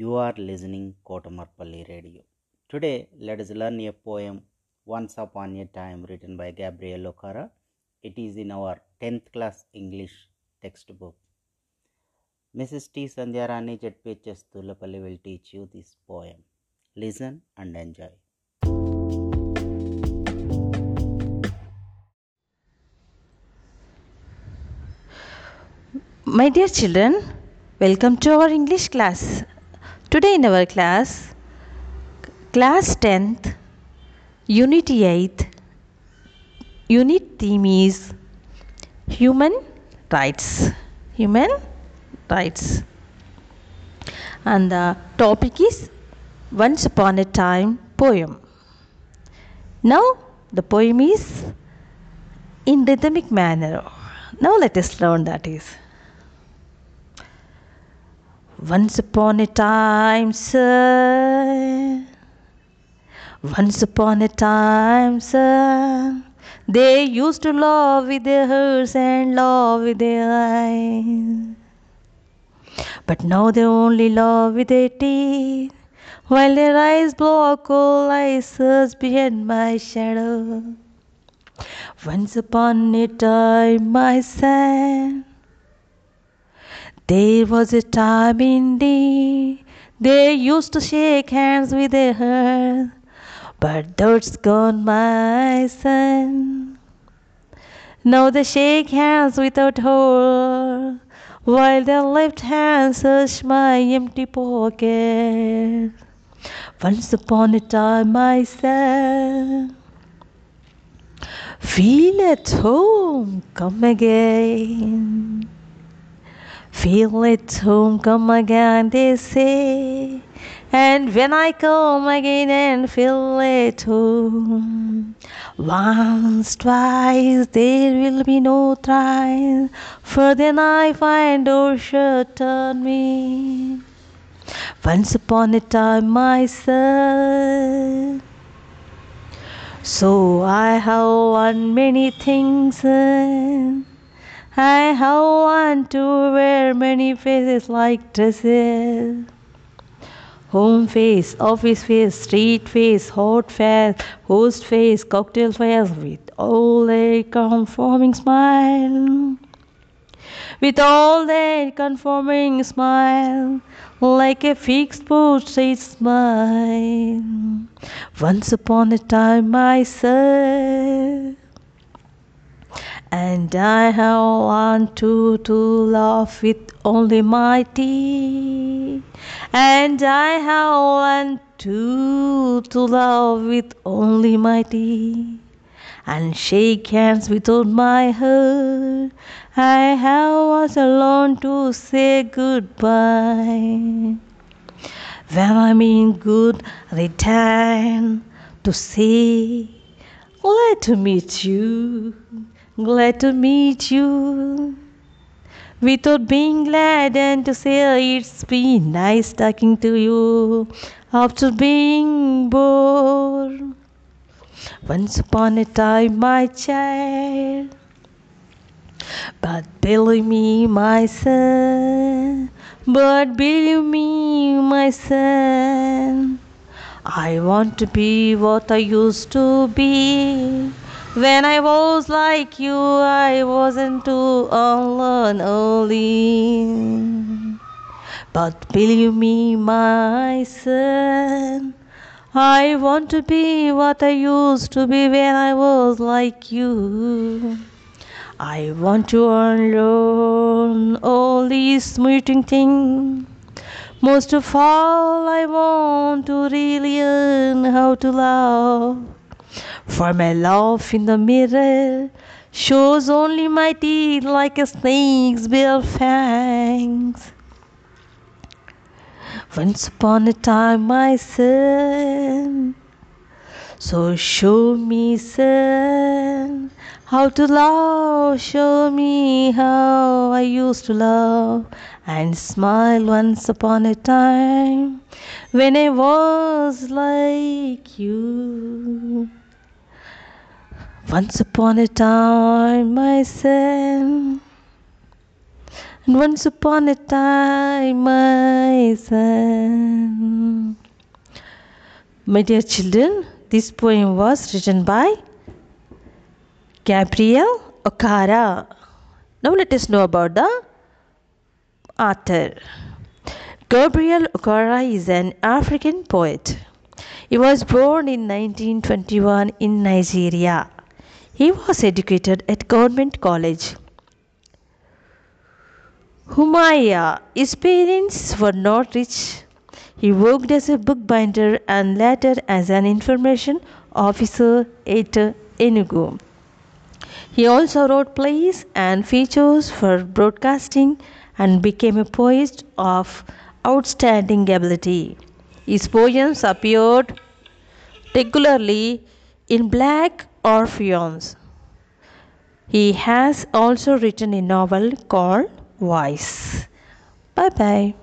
You are listening Kotamarpally Radio. Today, let us learn a poem Once Upon a Time written by Gabriel Okara. It is in our 10th class English textbook. Mrs. T. Sandhyarani ZPHS Dhoolapally will teach you this poem. Listen and enjoy. My dear children, welcome to our English class. Today in our class, class 10th, unit 8th, unit theme is human rights. Human rights. And the topic is Once Upon a Time poem. Now, the poem is in rhythmic manner. Now, let us learn that is. Once upon a time, sir. Once upon a time, sir. They used to love with their hearts and love with their eyes. But now they only love with their teeth. While their eyes blow cold ices behind my shadow. Once upon a time, my son. There was a time indeed they used to shake hands with their heart, but that's gone, my son. Now they shake hands without hold, while their left hands search my empty pocket. Once upon a time, my son. Feel at home, come again. Feel at home, oh, come again, they say. And when I come again and feel at home, oh, once, twice, there will be no thrice, for then I find door shut on me. Once upon a time, my son. So I have learned many things. Eh? I have learned to wear many faces like dresses. Home face, office face, street face, hot face, host face, cocktail face, with all a conforming smile. With all that conforming smile, like a fixed portrait smile. Once upon a time, I son. And I have learned to, to laugh with only my teeth. And I have learned to, to love with only my teeth. And shake hands without my heart. I have also learned to say goodbye. When I mean good return to say, glad to meet you. Glad to meet you. Without being glad and to say it's been nice talking to you after being bored. Once upon a time, my child. But believe me, my son. But believe me, my son. I want to be what I used to be. When I was like you, I wasn't too alone only. But believe me, my son, I want to be what I used to be when I was like you. I want to unlearn all these meeting things. Most of all, I want to really learn how to love. For my love in the mirror shows only my teeth like a snake's bare fangs. Once upon a time, my son. So show me, son, how to love. Show me how I used to love and smile once upon a time when I was like you. Once upon a time, my son. And once upon a time, my lesson. My dear children, this poem was written by Gabriel Okara. Now let us know about the author. Gabriel Okara is an African poet. He was born in 1921 in Nigeria. He was educated at Government College. Umuahia, his parents were not rich. He worked as a bookbinder and later as an information officer at Enugu. He also wrote plays and features for broadcasting and became a poet of outstanding ability. His poems appeared regularly in Black Orpheus. He has also written a novel called Voice. Bye bye.